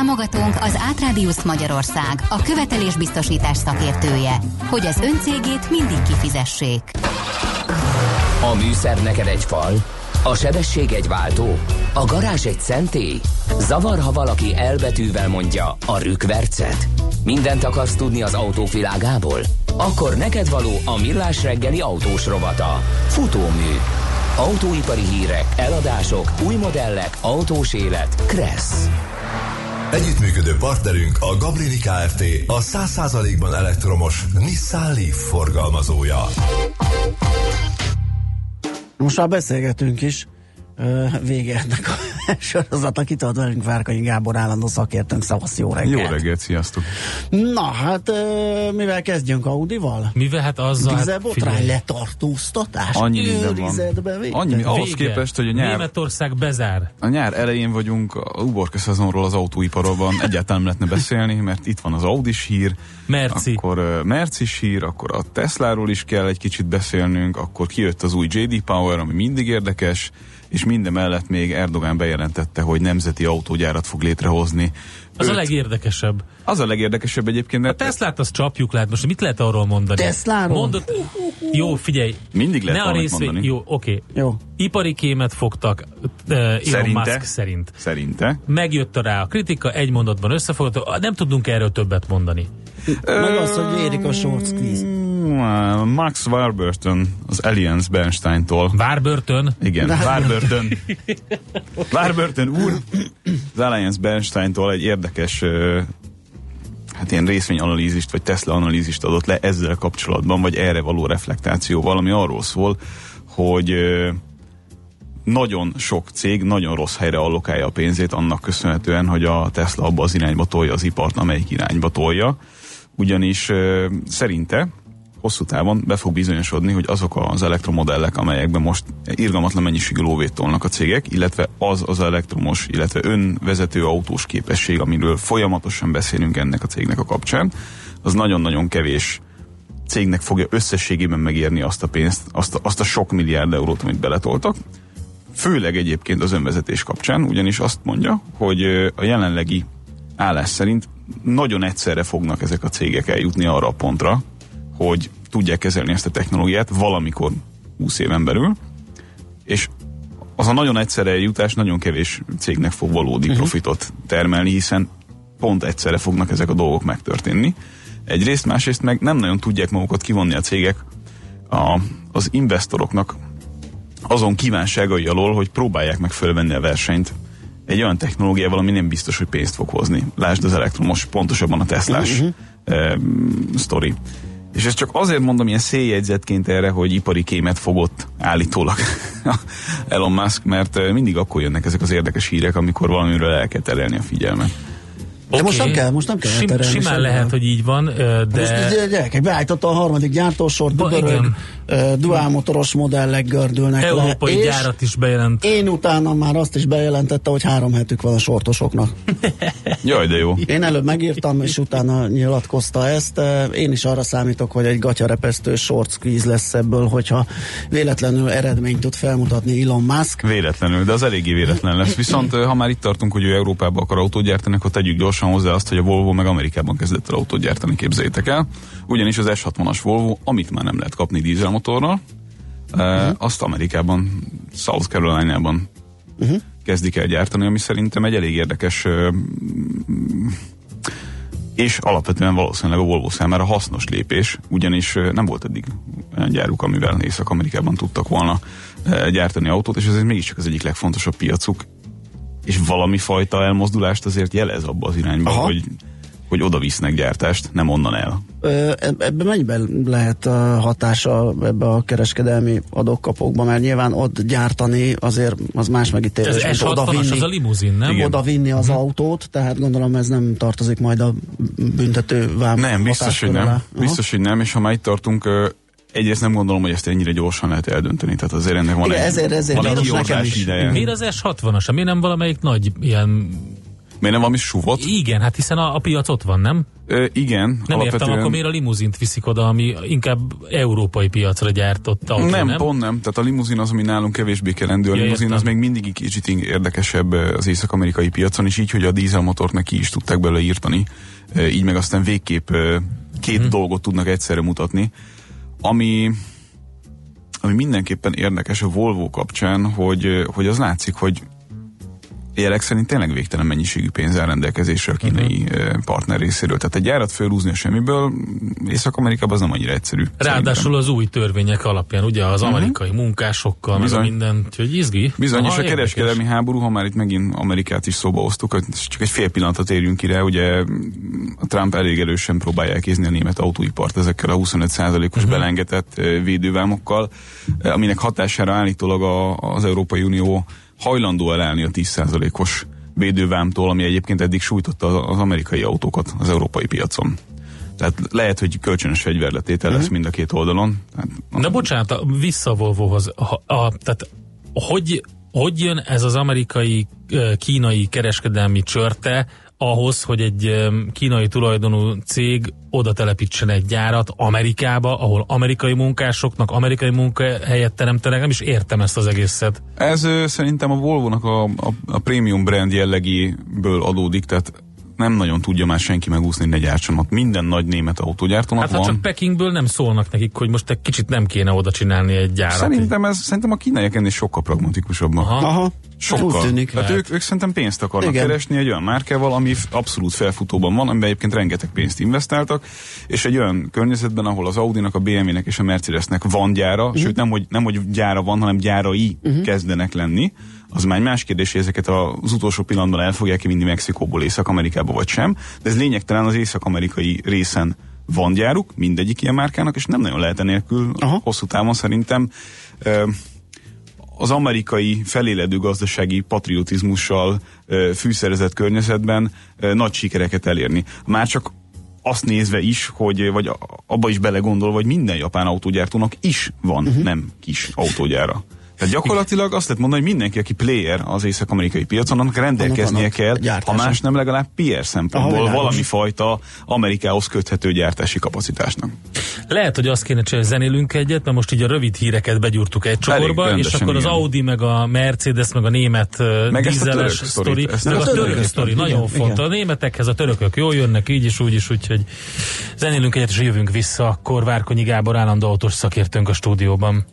Támogatónk az Átrádiusz Magyarország, a követelésbiztosítás szakértője, hogy az öncégét mindig kifizessék. A műszer neked egy fal, a sebesség egy váltó, a garázs egy szentély. Zavar, ha valaki elbetűvel mondja a rükvercet. Mindent akarsz tudni az autóvilágából? Akkor neked való a millás reggeli autós rovata. Futómű. Autóipari hírek, eladások, új modellek, autós élet. Kressz. Együttműködő partnerünk a Gablini Kft. A 100%-ban elektromos Nissan Leaf forgalmazója. Most már beszélgetünk is. Vége ennek a sorozatnak. Itt velünk Várkai Gábor állandó szakértőnk. Szavasz, jó reggelt! Jó reggelt, sziasztok! Na, hát mivel kezdjünk Audival? Mivel hát azzal... Vizebotrány hát, letartóztatás. Annyi minden van. Annyi, ahhoz képest, hogy a nyár... Németország bezár. A nyár elején vagyunk, a uborka szezonról az autóiparban egyáltalán lehetne beszélni, mert itt van az Audis hír, Merci. Akkor uh, Mercis hír, akkor a Tesláról is kell egy kicsit beszélnünk, akkor kijött az új JD Power, ami mindig érdekes, és minden mellett még Erdogán bejelentette, hogy nemzeti autógyárat fog létrehozni. Az Öt... a legérdekesebb. Az a legérdekesebb egyébként. A Teslát azt csapjuk lehet. Most mit lehet arról mondani? Tesláról? Mondott, jó, figyelj. Mindig lehet ne a részvé... mondani. Jó, oké. Okay. Jó. Ipari kémet fogtak uh, Elon Szerinte? Musk szerint. Szerinte. Megjött rá a kritika, egy mondatban összefoglalta. Nem tudunk erről többet mondani. Meg az, hogy érik a short squeeze. Max Warburton az Allianz Bernstein-tól. Warburton? Igen, Warburton. Warburton úr az Allianz Bernstein-tól egy érdekes hát ilyen részvényanalízist, vagy Tesla analízist adott le ezzel kapcsolatban, vagy erre való reflektációval, ami arról szól, hogy nagyon sok cég nagyon rossz helyre allokálja a pénzét annak köszönhetően, hogy a Tesla abba az irányba tolja az ipart, amelyik irányba tolja. Ugyanis szerinte hosszú távon be fog bizonyosodni, hogy azok az elektromodellek, amelyekben most irgalmatlan mennyiségű lóvét tolnak a cégek, illetve az az elektromos, illetve önvezető autós képesség, amiről folyamatosan beszélünk ennek a cégnek a kapcsán, az nagyon-nagyon kevés cégnek fogja összességében megérni azt a pénzt, azt a, azt a sok milliárd eurót, amit beletoltak. Főleg egyébként az önvezetés kapcsán, ugyanis azt mondja, hogy a jelenlegi állás szerint nagyon egyszerre fognak ezek a cégek eljutni arra a pontra, hogy tudják kezelni ezt a technológiát valamikor 20 éven belül, és az a nagyon egyszerre eljutás nagyon kevés cégnek fog valódi uh-huh. profitot termelni, hiszen pont egyszerre fognak ezek a dolgok megtörténni. Egyrészt, másrészt meg nem nagyon tudják magukat kivonni a cégek a, az investoroknak azon kívánságai alól, hogy próbálják meg fölvenni a versenyt egy olyan technológiával, ami nem biztos, hogy pénzt fog hozni. Lásd az elektromos, pontosabban a Teslás uh-huh. eh, sztori. És ezt csak azért mondom ilyen széljegyzetként erre, hogy ipari kémet fogott állítólag Elon Musk, mert mindig akkor jönnek ezek az érdekes hírek, amikor valamiről el kell terelni a figyelmet. De okay. most nem kell, most nem kell Sim, Simán semmi. lehet, hogy így van, de... Most gyerekek, beállította a harmadik gyártósort, dugörög, duálmotoros modellek gördülnek Európai le, gyárat is bejelent. Én utána már azt is bejelentette, hogy három hetük van a sortosoknak. Jaj, de jó. Én előbb megírtam, és utána nyilatkozta ezt. Én is arra számítok, hogy egy gatyarepesztő short squeeze lesz ebből, hogyha véletlenül eredményt tud felmutatni Elon Musk. Véletlenül, de az eléggé véletlen lesz. Viszont ha már itt tartunk, hogy ő Európába akar autót gyártani, akkor tegyük gyorsan hozzá azt, hogy a Volvo meg Amerikában kezdett el autót gyártani, képzeljétek el. Ugyanis az S60-as Volvo, amit már nem lehet kapni dízelmotorral, uh-huh. azt Amerikában, South Carolina-ban uh-huh. kezdik el gyártani, ami szerintem egy elég érdekes uh, és alapvetően valószínűleg a Volvo számára hasznos lépés, ugyanis nem volt eddig olyan gyáruk, amivel Észak-Amerikában tudtak volna gyártani autót, és ez mégiscsak az egyik legfontosabb piacuk, és valami fajta elmozdulást azért jelez abba az irányba, Aha. hogy hogy oda visznek gyártást, nem onnan el. Ebben mennyiben lehet a hatása ebbe a kereskedelmi adókapokba, mert nyilván ott gyártani azért az más megítélés, ez oda vinni, az a limuzin, nem? Igen. Oda vinni az uh-huh. autót, tehát gondolom ez nem tartozik majd a büntető vám Nem, biztos, hogy nem. Biztos, hogy nem, és ha már itt tartunk, egyrészt nem gondolom, hogy ezt ennyire gyorsan lehet eldönteni, tehát azért ennek van Igen, egy, ezért- ezért van egy nekem is. ideje. Miért az S60-as? Miért nem valamelyik nagy ilyen... Miért nem valami suvot? Igen, hát hiszen a, a piac ott van, nem? Ö, igen, Nem értem, akkor miért a limuzint viszik oda, ami inkább európai piacra gyártott autó, nem, nem? pont nem. Tehát a limuzin az, ami nálunk kevésbé kelendő. A Ja, limuzin értem. az még mindig egy kicsit érdekesebb az észak-amerikai piacon, és így, hogy a dízelmotort meg ki is tudták belőle írtani. Így meg aztán végképp két Mhm. dolgot tudnak egyszerre mutatni. Ami, ami mindenképpen érdekes a Volvo kapcsán, hogy, hogy az látszik, hogy jelek szerint tényleg végtelen mennyiségű pénz áll rendelkezésre a kínai Mhm. uh-huh. partner részéről. Tehát egy gyárat fölhúzni a semmiből Észak-Amerikában az nem annyira egyszerű. Ráadásul az új törvények alapján, ugye az amerikai munkásokkal, meg Mhm. Bizony. minden, úgyhogy izgi. Bizony, és Aha, a kereskedelmi háború, ha már itt megint Amerikát is szóba hogy csak egy fél pillanatot érjünk ki rá, ugye a Trump elég erősen próbálja elkézni a német autóipart ezekkel a 25%-os Mhm. uh-huh. belengetett ö, védővámokkal, aminek hatására állítólag a, az Európai Unió hajlandó elállni a 10%-os védővámtól, ami egyébként eddig sújtotta az, amerikai autókat az európai piacon. Tehát lehet, hogy kölcsönös fegyverletétel lesz mind a két oldalon. Tehát, Na bocsánat, a- vissza a Volvohoz. A, a, tehát hogy, hogy jön ez az amerikai, kínai kereskedelmi csörte ahhoz, hogy egy kínai tulajdonú cég oda telepítsen egy gyárat Amerikába, ahol amerikai munkásoknak amerikai munkahelyet teremtenek, nem is értem ezt az egészet. Ez szerintem a Volvo-nak a, a, a prémium brand jellegéből adódik, tehát nem nagyon tudja már senki megúszni, ne gyártson ott. Minden nagy német autógyártónak Hát ha van. csak Pekingből nem szólnak nekik, hogy most egy kicsit nem kéne oda csinálni egy gyárat. Szerintem, ez, szerintem a kínaiak ennél sokkal pragmatikusabbak. Aha. Aha, Sokkal. tűnik. Tehát ők, ők szerintem pénzt akarnak Igen. keresni egy olyan márkával, ami abszolút felfutóban van, amiben egyébként rengeteg pénzt investáltak, és egy olyan környezetben, ahol az Audi-nak, a BMW-nek és a Mercedesnek van gyára, uh-huh. sőt nem hogy, nem, hogy gyára van, hanem gyárai uh-huh. kezdenek lenni, az már egy más kérdés, hogy ezeket az utolsó pillanatban el fogják vinni Mexikóból Észak-Amerikába vagy sem, de ez lényegtelen az észak-amerikai részen van gyáruk, mindegyik ilyen márkának, és nem nagyon lehet enélkül Aha. hosszú távon szerintem az amerikai feléledő gazdasági patriotizmussal fűszerezett környezetben nagy sikereket elérni. Már csak azt nézve is, hogy, vagy abba is belegondolva, hogy minden japán autógyártónak is van uh-huh. nem kis autógyára. Tehát gyakorlatilag azt lehet mondani, hogy mindenki, aki player az észak-amerikai piacon, annak rendelkeznie Annak kell, ha gyártása. más nem legalább PR szempontból Aha, valami fajta Amerikához köthető gyártási kapacitásnak. Lehet, hogy azt kéne csinálni, hogy zenélünk egyet, mert most így a rövid híreket begyúrtuk egy csokorba, és akkor az igen. Audi, meg a Mercedes, meg a német Meg dízeles sztori, meg a török sztori, igen, nagyon igen. fontos. A németekhez a törökök jól jönnek, így is, úgy is, úgyhogy zenélünk egyet, és jövünk vissza, akkor Várkonyi Gábor állandó autós szakértőnk a stúdióban.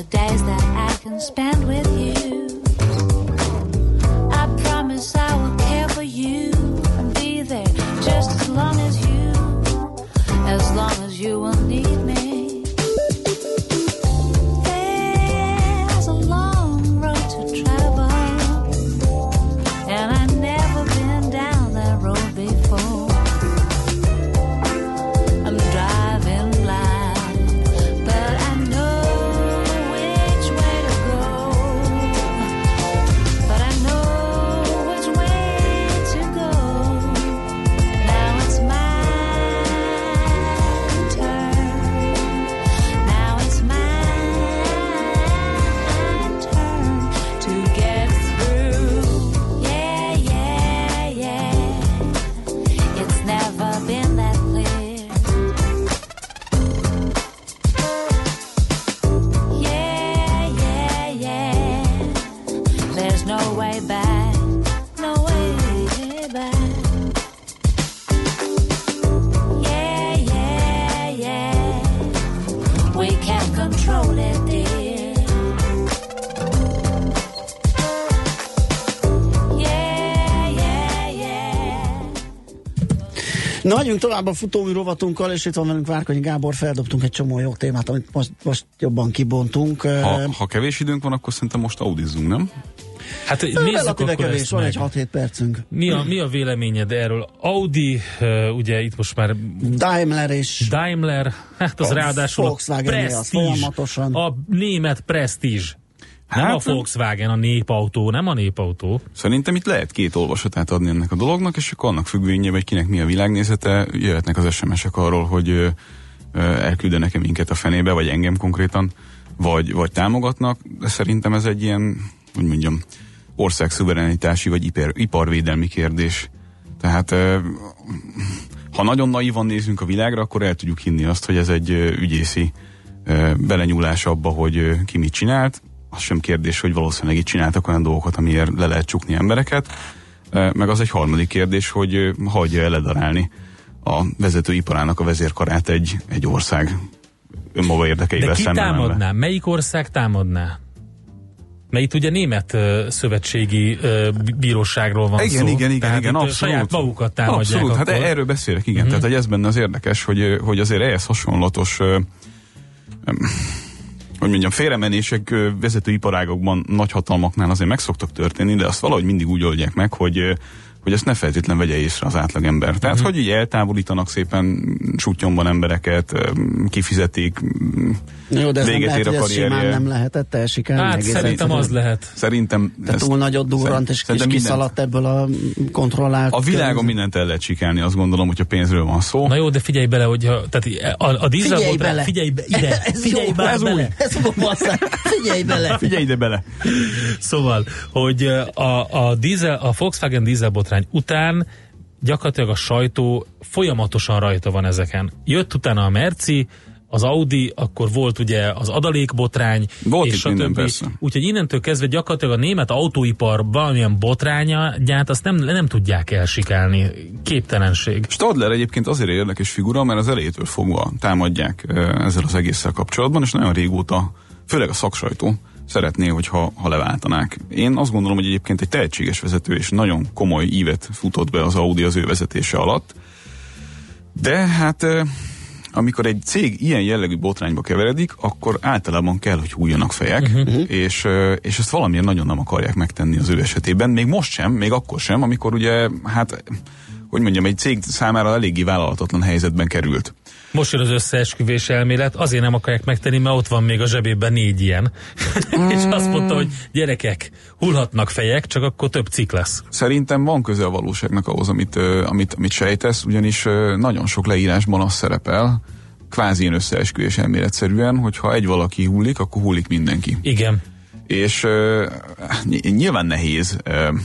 The days that We can't control it, dear. Yeah, yeah, yeah. Na, hagyjunk tovább a futómű rovatunkkal, és itt van velünk Várkonyi Gábor, feldobtunk egy csomó jó témát, amit most, most jobban kibontunk. Ha, ha kevés időnk van, akkor szerintem most audizzunk, nem? Hát nézzük akkor kevés, ezt van meg. egy 6-7 percünk. Mi a, mi a véleményed erről? Audi, ugye itt most már Daimler és Daimler, hát az A ráadásul Volkswagen a Prestige, folyamatosan. a német Prestige. Nem Hát, a Volkswagen, a népautó, nem a népautó. Szerintem itt lehet két olvasatát adni ennek a dolognak, és akkor annak függvényében, hogy kinek mi a világnézete, jöhetnek az SMS-ek arról, hogy elküldenek-e minket a fenébe, vagy engem konkrétan, vagy, vagy támogatnak, de szerintem ez egy ilyen, hogy mondjam, országszuverenitási vagy ipar, iparvédelmi kérdés. Tehát ha nagyon naivan nézünk a világra, akkor el tudjuk hinni azt, hogy ez egy ügyészi belenyúlás abba, hogy ki mit csinált. Az sem kérdés, hogy valószínűleg itt csináltak olyan dolgokat, amiért le lehet csukni embereket. Meg az egy harmadik kérdés, hogy hagyja el ledarálni a vezetőiparának a vezérkarát egy, egy ország önmaga érdekeivel De ki támadná? Melyik ország támadná? Mert itt ugye német szövetségi bíróságról van Igen, szó. igen, igen, igen, abszolút. Saját magukat támadják Abszolút, hát akkor. erről beszélek, igen. Tehát, hogy ez benne az érdekes, hogy, hogy azért ehhez hasonlatos hogy mondjam, félremenések vezetőiparágokban, nagyhatalmaknál azért meg szoktak történni, de azt valahogy mindig úgy oldják meg, hogy hogy ezt ne feltétlen vegye észre az átlagember. Tehát, Mhm. hogy így eltávolítanak szépen sutyomban embereket, kifizetik, m, Jó, de ez nem véget lehet, ér a ez simán karrierje. nem lehetett elsikelni. Hát szerintem az lehet. Szerintem... Ezt- túl nagyot durrant, és, mindent- kiszaladt ebből a kontrollált... A világon környezet- mindent el lehet sikelni, azt gondolom, hogyha pénzről van szó. Na jó, de figyelj bele, hogy a, tehát a, a Figyelj dízelbotrány, bele! figyelj be, ide, Ez figyelj jó, be, ez bele. új. Ez figyelj bele! Figyelj ide bele! Szóval, hogy a, a, dízel, a Volkswagen dízelbotrány után gyakorlatilag a sajtó folyamatosan rajta van ezeken. Jött utána a Merci, az Audi, akkor volt ugye az adalékbotrány, Volt és stb. Úgyhogy innentől kezdve gyakorlatilag a német autóipar valamilyen botrányát, azt nem, nem tudják elsikálni. Képtelenség. Stadler egyébként azért érdekes figura, mert az elejétől fogva támadják ö, ezzel az egésszel kapcsolatban, és nagyon régóta, főleg a szaksajtó, szeretné, hogyha ha leváltanák. Én azt gondolom, hogy egyébként egy tehetséges vezető és nagyon komoly ívet futott be az Audi az ő vezetése alatt. De hát amikor egy cég ilyen jellegű botrányba keveredik, akkor általában kell, hogy hújjanak fejek, uh-huh. és, és ezt valamiért nagyon nem akarják megtenni az ő esetében. Még most sem, még akkor sem, amikor ugye, hát, hogy mondjam, egy cég számára eléggé vállalatatlan helyzetben került. Most jön az összeesküvés elmélet, azért nem akarják megtenni, mert ott van még a zsebében négy ilyen. és azt mondta, hogy gyerekek, hullhatnak fejek, csak akkor több cikk lesz. Szerintem van köze a valóságnak ahhoz, amit, amit, amit sejtesz, ugyanis nagyon sok leírásban az szerepel, kvázi ilyen összeesküvés elméletszerűen, hogy ha egy valaki hullik, akkor hullik mindenki. Igen. És uh, nyilván nehéz, uh,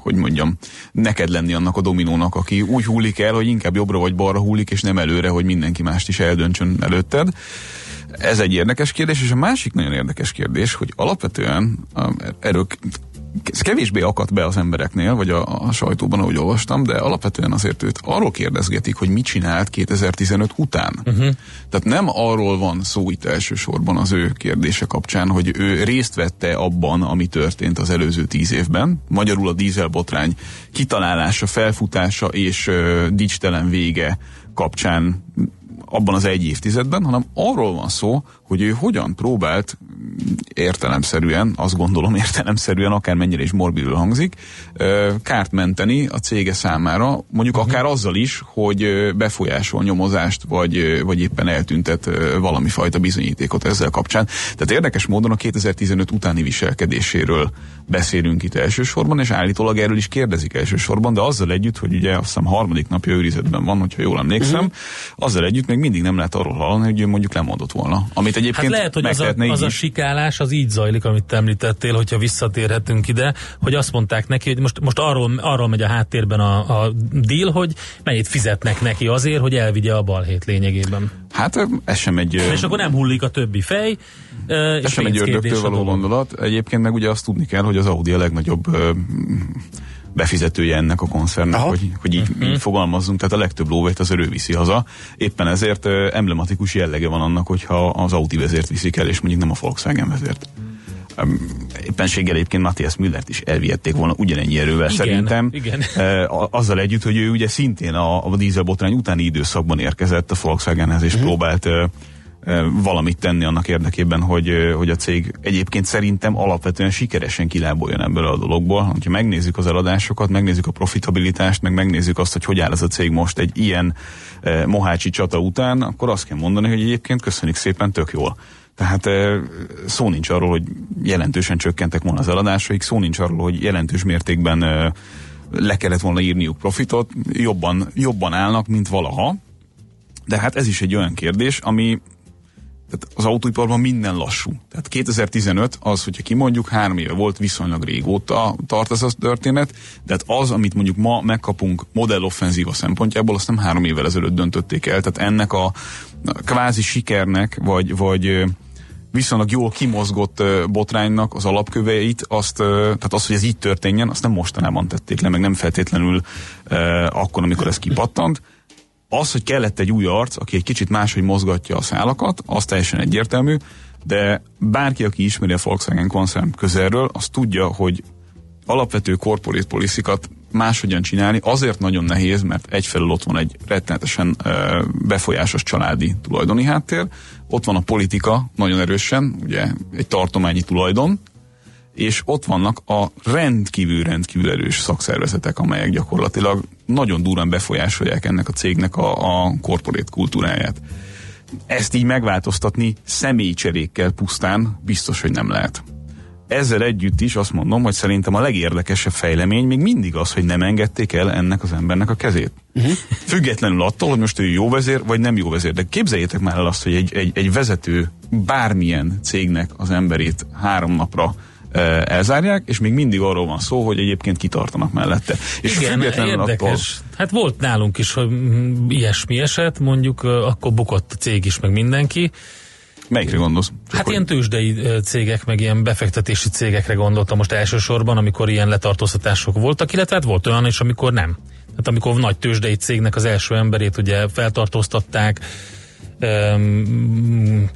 hogy mondjam, neked lenni annak a dominónak, aki úgy hullik el, hogy inkább jobbra vagy balra hullik, és nem előre, hogy mindenki mást is eldöntsön előtted. Ez egy érdekes kérdés, és a másik nagyon érdekes kérdés, hogy alapvetően erről ez kevésbé akadt be az embereknél, vagy a, a sajtóban, ahogy olvastam, de alapvetően azért őt arról kérdezgetik, hogy mit csinált 2015 után. Uh-huh. Tehát nem arról van szó itt elsősorban az ő kérdése kapcsán, hogy ő részt vette abban, ami történt az előző tíz évben, magyarul a dízelbotrány kitalálása, felfutása és uh, dicstelen vége kapcsán abban az egy évtizedben, hanem arról van szó, hogy ő hogyan próbált értelemszerűen, azt gondolom értelemszerűen, akármennyire is morbidül hangzik, kárt menteni a cége számára, mondjuk uh-huh. akár azzal is, hogy befolyásol nyomozást, vagy, vagy éppen eltüntet valami fajta bizonyítékot ezzel kapcsán. Tehát érdekes módon a 2015 utáni viselkedéséről beszélünk itt elsősorban, és állítólag erről is kérdezik elsősorban, de azzal együtt, hogy ugye azt hiszem harmadik napja őrizetben van, hogyha jól emlékszem, uh-huh. azzal együtt még mindig nem lehet arról hallani, hogy ő mondjuk lemondott volna. Amit egyébként hát lehet, hogy az a, az a sikálás az így zajlik, amit te említettél, hogyha visszatérhetünk ide, hogy azt mondták neki, hogy most, most arról, arról megy a háttérben a, a deal, hogy mennyit fizetnek neki azért, hogy elvigye a balhét lényegében. Hát ez sem egy... És akkor nem hullik a többi fej. Ez sem egy ördögtől való gondolat. Egyébként meg ugye azt tudni kell, hogy az Audi a legnagyobb befizetője ennek a koncernnek, hogy, hogy így, uh-huh. fogalmazzunk, tehát a legtöbb lóvét az ő viszi haza. Éppen ezért emblematikus jellege van annak, hogyha az Audi vezért viszik el, és mondjuk nem a Volkswagen vezért. Éppenséggel egyébként Matthias Müllert is elvihették volna ugyanennyi erővel igen, szerintem. Igen. Azzal együtt, hogy ő ugye szintén a, a dízelbotrány utáni időszakban érkezett a Volkswagenhez, és uh-huh. próbált valamit tenni annak érdekében, hogy, hogy a cég egyébként szerintem alapvetően sikeresen kiláboljon ebből a dologból. Ha megnézzük az eladásokat, megnézzük a profitabilitást, meg megnézzük azt, hogy hogy áll ez a cég most egy ilyen mohácsi csata után, akkor azt kell mondani, hogy egyébként köszönjük szépen, tök jól. Tehát szó nincs arról, hogy jelentősen csökkentek volna az eladásaik, szó nincs arról, hogy jelentős mértékben le kellett volna írniuk profitot, jobban, jobban állnak, mint valaha, de hát ez is egy olyan kérdés, ami tehát az autóiparban minden lassú. Tehát 2015 az, hogyha kimondjuk, három éve volt, viszonylag régóta tart ez a történet, de hát az, amit mondjuk ma megkapunk modelloffenzíva szempontjából, azt nem három évvel ezelőtt döntötték el. Tehát ennek a kvázi sikernek, vagy, vagy viszonylag jól kimozgott botránynak az alapköveit, azt, tehát az, hogy ez így történjen, azt nem mostanában tették le, meg nem feltétlenül akkor, amikor ez kipattant, az, hogy kellett egy új arc, aki egy kicsit máshogy mozgatja a szálakat, az teljesen egyértelmű, de bárki, aki ismeri a Volkswagen koncern közelről, az tudja, hogy alapvető corporate policy-kat máshogyan csinálni, azért nagyon nehéz, mert egyfelől ott van egy rettenetesen befolyásos családi tulajdoni háttér, ott van a politika nagyon erősen, ugye egy tartományi tulajdon, és ott vannak a rendkívül-rendkívül erős szakszervezetek, amelyek gyakorlatilag nagyon durán befolyásolják ennek a cégnek a, a korporét kultúráját. Ezt így megváltoztatni személycserékkel pusztán biztos, hogy nem lehet. Ezzel együtt is azt mondom, hogy szerintem a legérdekesebb fejlemény még mindig az, hogy nem engedték el ennek az embernek a kezét. Uh-huh. Függetlenül attól, hogy most ő jó vezér, vagy nem jó vezér. De képzeljétek már el azt, hogy egy, egy, egy vezető bármilyen cégnek az emberét három napra elzárják, és még mindig arról van szó, hogy egyébként kitartanak mellette. És Igen, érdekes. Attól... Hát volt nálunk is hogy ilyesmi eset, mondjuk akkor bukott a cég is, meg mindenki. Melyikre gondolsz? Csak hát hogy... ilyen tőzsdei cégek, meg ilyen befektetési cégekre gondoltam most elsősorban, amikor ilyen letartóztatások voltak, illetve hát volt olyan is, amikor nem. Hát amikor nagy tőzsdei cégnek az első emberét ugye feltartóztatták, um,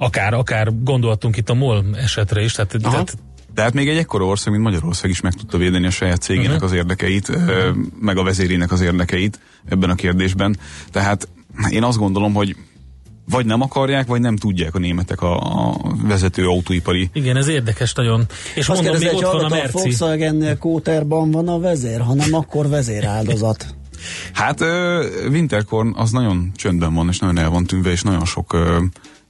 akár, akár gondoltunk itt a MOL esetre is, tehát, tehát tehát még egy ekkora ország, mint Magyarország is meg tudta védeni a saját cégének uh-huh. az érdekeit, uh-huh. meg a vezérének az érdekeit ebben a kérdésben. Tehát én azt gondolom, hogy vagy nem akarják, vagy nem tudják a németek a, a vezető autóipari. Igen, ez érdekes nagyon. És azt mondom, még ott van a Merci. A Volkswagen Kóterban van a vezér, hanem akkor vezéráldozat. Hát Winterkorn az nagyon csöndben van, és nagyon el van tűnve, és nagyon sok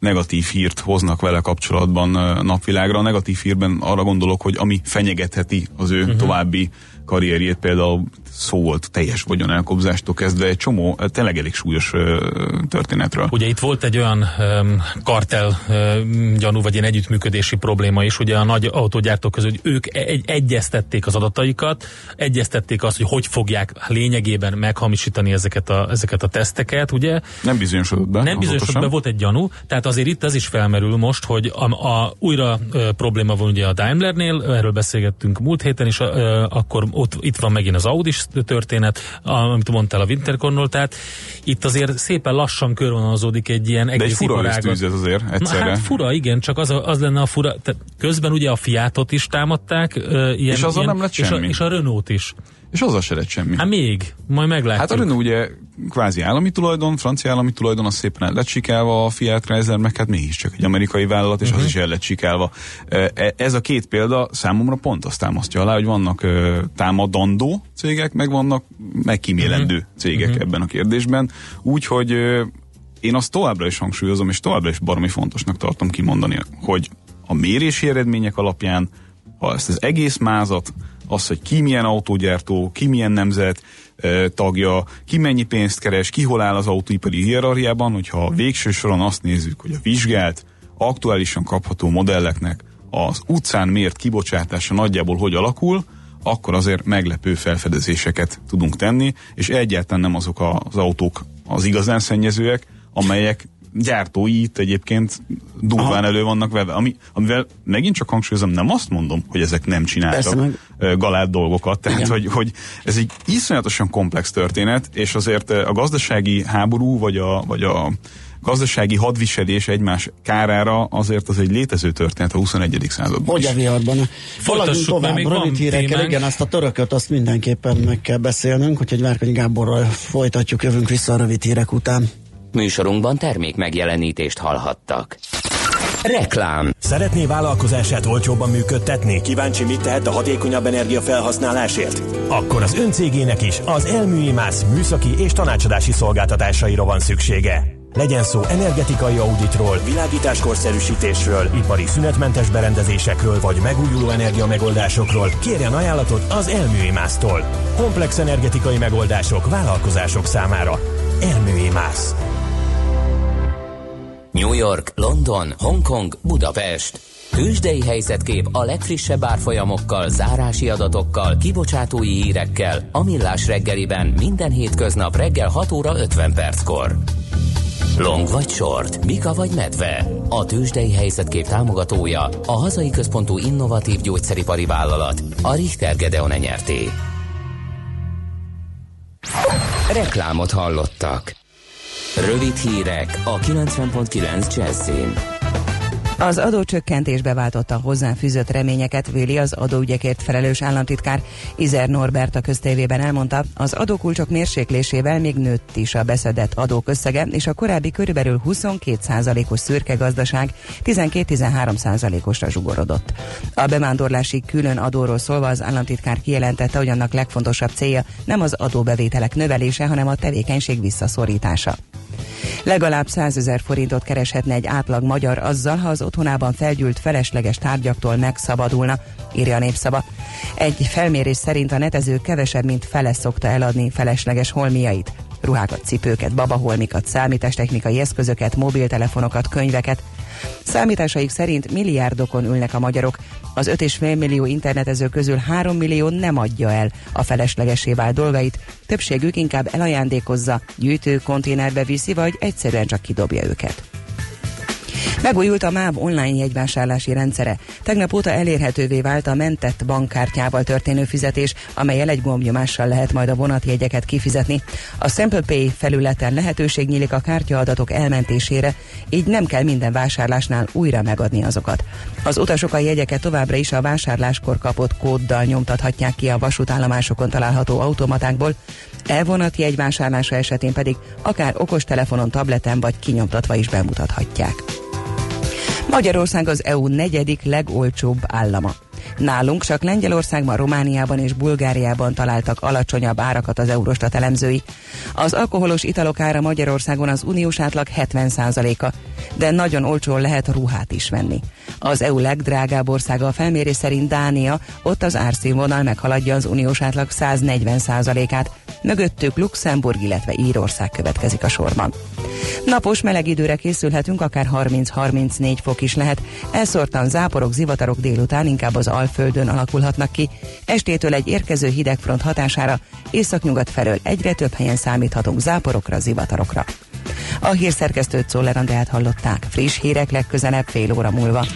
negatív hírt hoznak vele kapcsolatban napvilágra. A negatív hírben arra gondolok, hogy ami fenyegetheti az ő uh-huh. további karrierjét például szó volt teljes vagyon elkobzástól kezdve egy csomó, tényleg elég súlyos történetről. Ugye itt volt egy olyan um, kartel um, gyanú, vagy ilyen együttműködési probléma is, ugye a nagy autógyártók között, hogy ők egy, egyeztették az adataikat, egyeztették azt, hogy hogy fogják lényegében meghamisítani ezeket a, ezeket a teszteket, ugye? Nem bizonyosodott be. Nem bizonyosodott be, volt egy gyanú, tehát azért itt az is felmerül most, hogy a, a újra ö, probléma van ugye a Daimlernél, erről beszélgettünk múlt héten is, ö, akkor ott, itt van megint az Audi történet, amit mondtál a Winterkornól, tehát itt azért szépen lassan körvonalazódik egy ilyen De egy egész fura ez azért Na egyszerre. hát fura, igen, csak az, a, az lenne a fura. Tehát közben ugye a Fiatot is támadták. Ilyen, És azzal ilyen, nem lett és a, semmi. és a Renault is. És azzal se lett semmi. Hát még, majd meglátjuk. Hát a Renault ugye kvázi állami tulajdon, francia állami tulajdon, az szépen el lett sikálva, a Fiat Chrysler meg hát mégiscsak egy amerikai vállalat, és Mhm. uh-huh. az is el lett sikálva. E- Ez a két példa számomra pont azt támasztja alá, hogy vannak támadandó cégek, meg vannak megkímélendő Mhm. uh-huh. cégek uh-huh. ebben a kérdésben. Úgyhogy én azt továbbra is hangsúlyozom, és továbbra is baromi fontosnak tartom kimondani, hogy a mérési eredmények alapján, ha ezt az egész mázat, az, hogy ki milyen autógyártó, ki milyen nemzet tagja, ki mennyi pénzt keres, ki hol áll az autóipari hierarchiában, hogyha végső soron azt nézzük, hogy a vizsgált, aktuálisan kapható modelleknek az utcán mért kibocsátása nagyjából hogy alakul, akkor azért meglepő felfedezéseket tudunk tenni, és egyáltalán nem azok az autók az igazán szennyezőek, amelyek gyártói itt egyébként durván elő vannak vele, ami, amivel megint csak hangsúlyozom, nem azt mondom, hogy ezek nem csináltak meg- ö, galált dolgokat, tehát hogy, hogy ez egy iszonyatosan komplex történet, és azért a gazdasági háború, vagy a, vagy a gazdasági hadviselés egymás kárára azért az egy létező történet a 21. században. Hogy a viharban? Mert tovább, még rövid hírekkel, igen, azt a törököt, azt mindenképpen meg kell beszélnünk, úgyhogy Várkonyi Gáborral folytatjuk, jövünk vissza a rövid hírek után. Műsorunkban termék megjelenítést hallhattak. Reklám. Szeretné vállalkozását olcsóbban működtetni? Kíváncsi, mit tehet a hatékonyabb energiafelhasználásért? Akkor az öncégének is az Elműimász műszaki és tanácsadási szolgáltatásaira van szüksége. Legyen szó energetikai auditról, világításkorszerűsítésről, ipari szünetmentes berendezésekről vagy megújuló energiamegoldásokról, kérjen ajánlatot az Elműimásztól. Komplex energetikai megoldások vállalkozások számára. Elműimász. New York, London, Hongkong, Budapest. Tőzsdei helyzetkép a legfrissebb árfolyamokkal, zárási adatokkal, kibocsátói hírekkel, a Millás reggeliben minden hétköznap reggel 6 óra 50 perckor. Long vagy short, Mika vagy medve. A tőzsdei helyzetkép támogatója, a hazai központú innovatív gyógyszeripari vállalat, a Richter Gedeon nyerté. Reklámot hallottak. Rövid hírek a 90.9 Jazzin. Az adócsökkentésbe váltotta a hozzá fűzött reményeket, véli az adóügyekért felelős államtitkár. Izer Norbert a köztévében elmondta, az adókulcsok mérséklésével még nőtt is a beszedett adók összege, és a korábbi körülbelül 22%-os szürke gazdaság 12-13%-osra zsugorodott. A bevándorlási külön adóról szólva az államtitkár kijelentette, hogy annak legfontosabb célja nem az adóbevételek növelése, hanem a tevékenység visszaszorítása. Legalább 100 ezer forintot kereshetne egy átlag magyar azzal, ha az otthonában felgyűlt felesleges tárgyaktól megszabadulna, írja a népszava. Egy felmérés szerint a netező kevesebb, mint fele szokta eladni felesleges holmiait. Ruhákat, cipőket, babaholmikat, számítástechnikai eszközöket, mobiltelefonokat, könyveket. Számításaik szerint milliárdokon ülnek a magyarok. Az 5,5 millió internetező közül 3 millió nem adja el a feleslegesé vált dolgait, többségük inkább elajándékozza, gyűjtő konténerbe viszi, vagy egyszerűen csak kidobja őket. Megújult a MÁV online jegyvásárlási rendszere. Tegnap óta elérhetővé vált a mentett bankkártyával történő fizetés, amelyel egy gombnyomással lehet majd a vonatjegyeket kifizetni. A Sample Pay felületen lehetőség nyílik a kártyaadatok elmentésére, így nem kell minden vásárlásnál újra megadni azokat. Az utasok a jegyeket továbbra is a vásárláskor kapott kóddal nyomtathatják ki a vasútállomásokon található automatákból, elvonat jegyvásárlása esetén pedig akár okostelefonon, tableten vagy kinyomtatva is bemutathatják. Magyarország az EU negyedik legolcsóbb állama. Nálunk csak Lengyelországban, Romániában és Bulgáriában találtak alacsonyabb árakat az Eurostat elemzői. Az alkoholos italok ára Magyarországon az uniós átlag 70%-a, de nagyon olcsón lehet ruhát is venni. Az EU legdrágább országa a felmérés szerint Dánia, ott az árszínvonal meghaladja az uniós átlag 140%-át, mögöttük Luxemburg, illetve Írország következik a sorban. Napos meleg időre készülhetünk, akár 30-34 fok is lehet. Elszórtan záporok, zivatarok délután inkább az Alföldön alakulhatnak ki. Estétől egy érkező hidegfront hatására északnyugat felől egyre több helyen számíthatunk záporokra, zivatarokra. A hírszerkesztőt Szoller Andrát hallották. Friss hírek legközelebb fél óra múlva.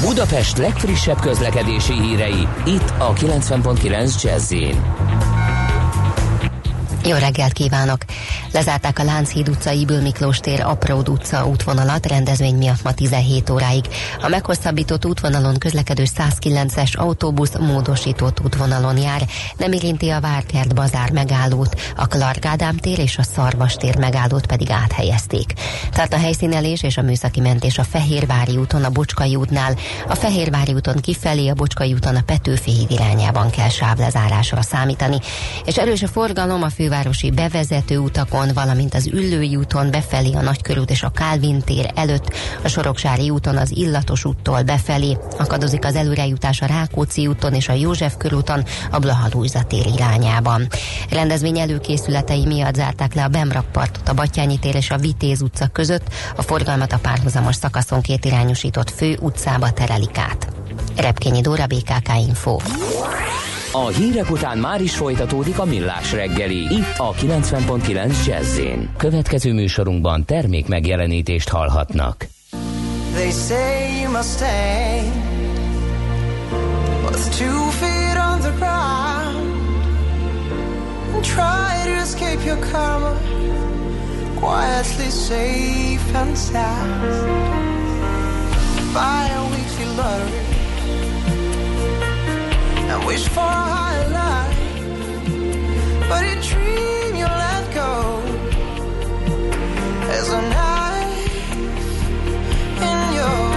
Budapest legfrissebb közlekedési hírei, itt a 90.9 jazz jó reggelt kívánok! Lezárták a Lánchíd utca, Ibül Miklós tér, Apród utca útvonalat rendezvény miatt ma 17 óráig. A meghosszabbított útvonalon közlekedő 109-es autóbusz módosított útvonalon jár, nem érinti a Várkert bazár megállót, a Clark Ádám tér és a Szarvas tér megállót pedig áthelyezték. Tehát a helyszínelés és a műszaki mentés a Fehérvári úton, a Bocskai útnál, a Fehérvári úton kifelé, a Bocskai úton a Petőfi híd irányában kell sávlezárásra számítani. És erős a forgalom a főváros fővárosi bevezető utakon, valamint az Üllői úton befelé a Nagykörút és a Kálvin tér előtt, a Soroksári úton az Illatos úttól befelé, akadozik az előrejutás a Rákóczi úton és a József körúton a Blahalújza tér irányában. Rendezvény előkészületei miatt zárták le a Bemrakpartot, a Batyányi tér és a Vitéz utca között, a forgalmat a párhuzamos szakaszon két irányosított fő utcába terelik át. Repkényi Dóra BKK Info. A hírek után már is folytatódik a millás reggeli. Itt a 90.9 jazz Következő műsorunkban termék megjelenítést hallhatnak. They say you must stay. With two feet on the ground. And try to escape your karma. Quietly safe and sound. Buy a weekly lottery wish for a higher life. But a dream you let go as a knife in your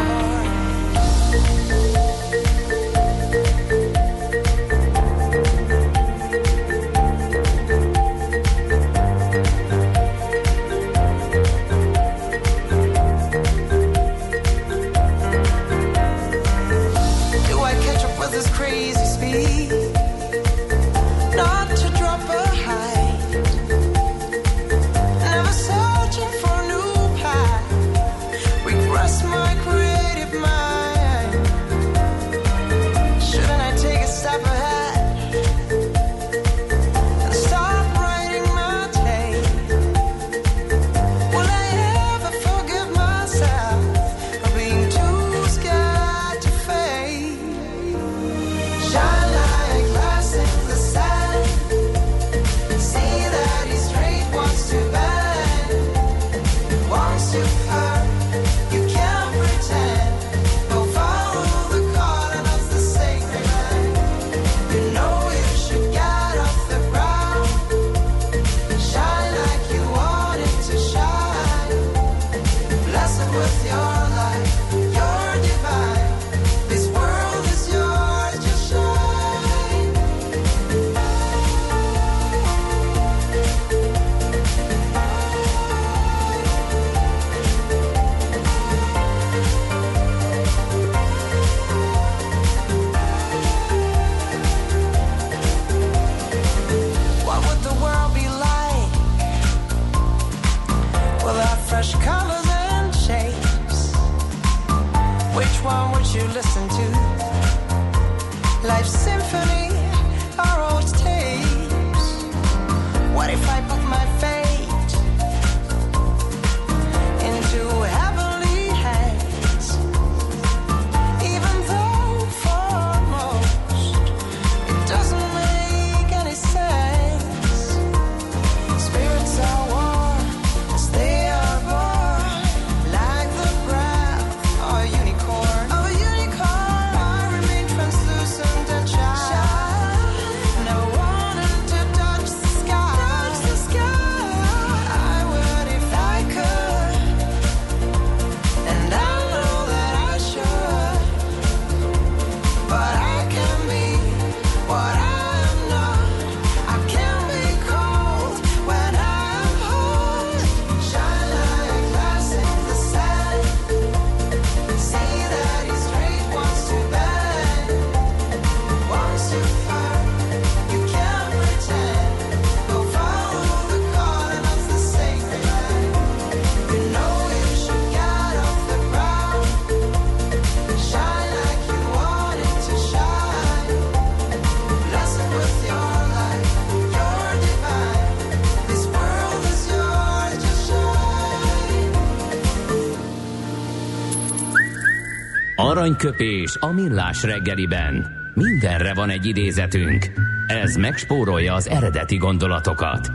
Aranyköpés a millás reggeliben. Mindenre van egy idézetünk. Ez megspórolja az eredeti gondolatokat.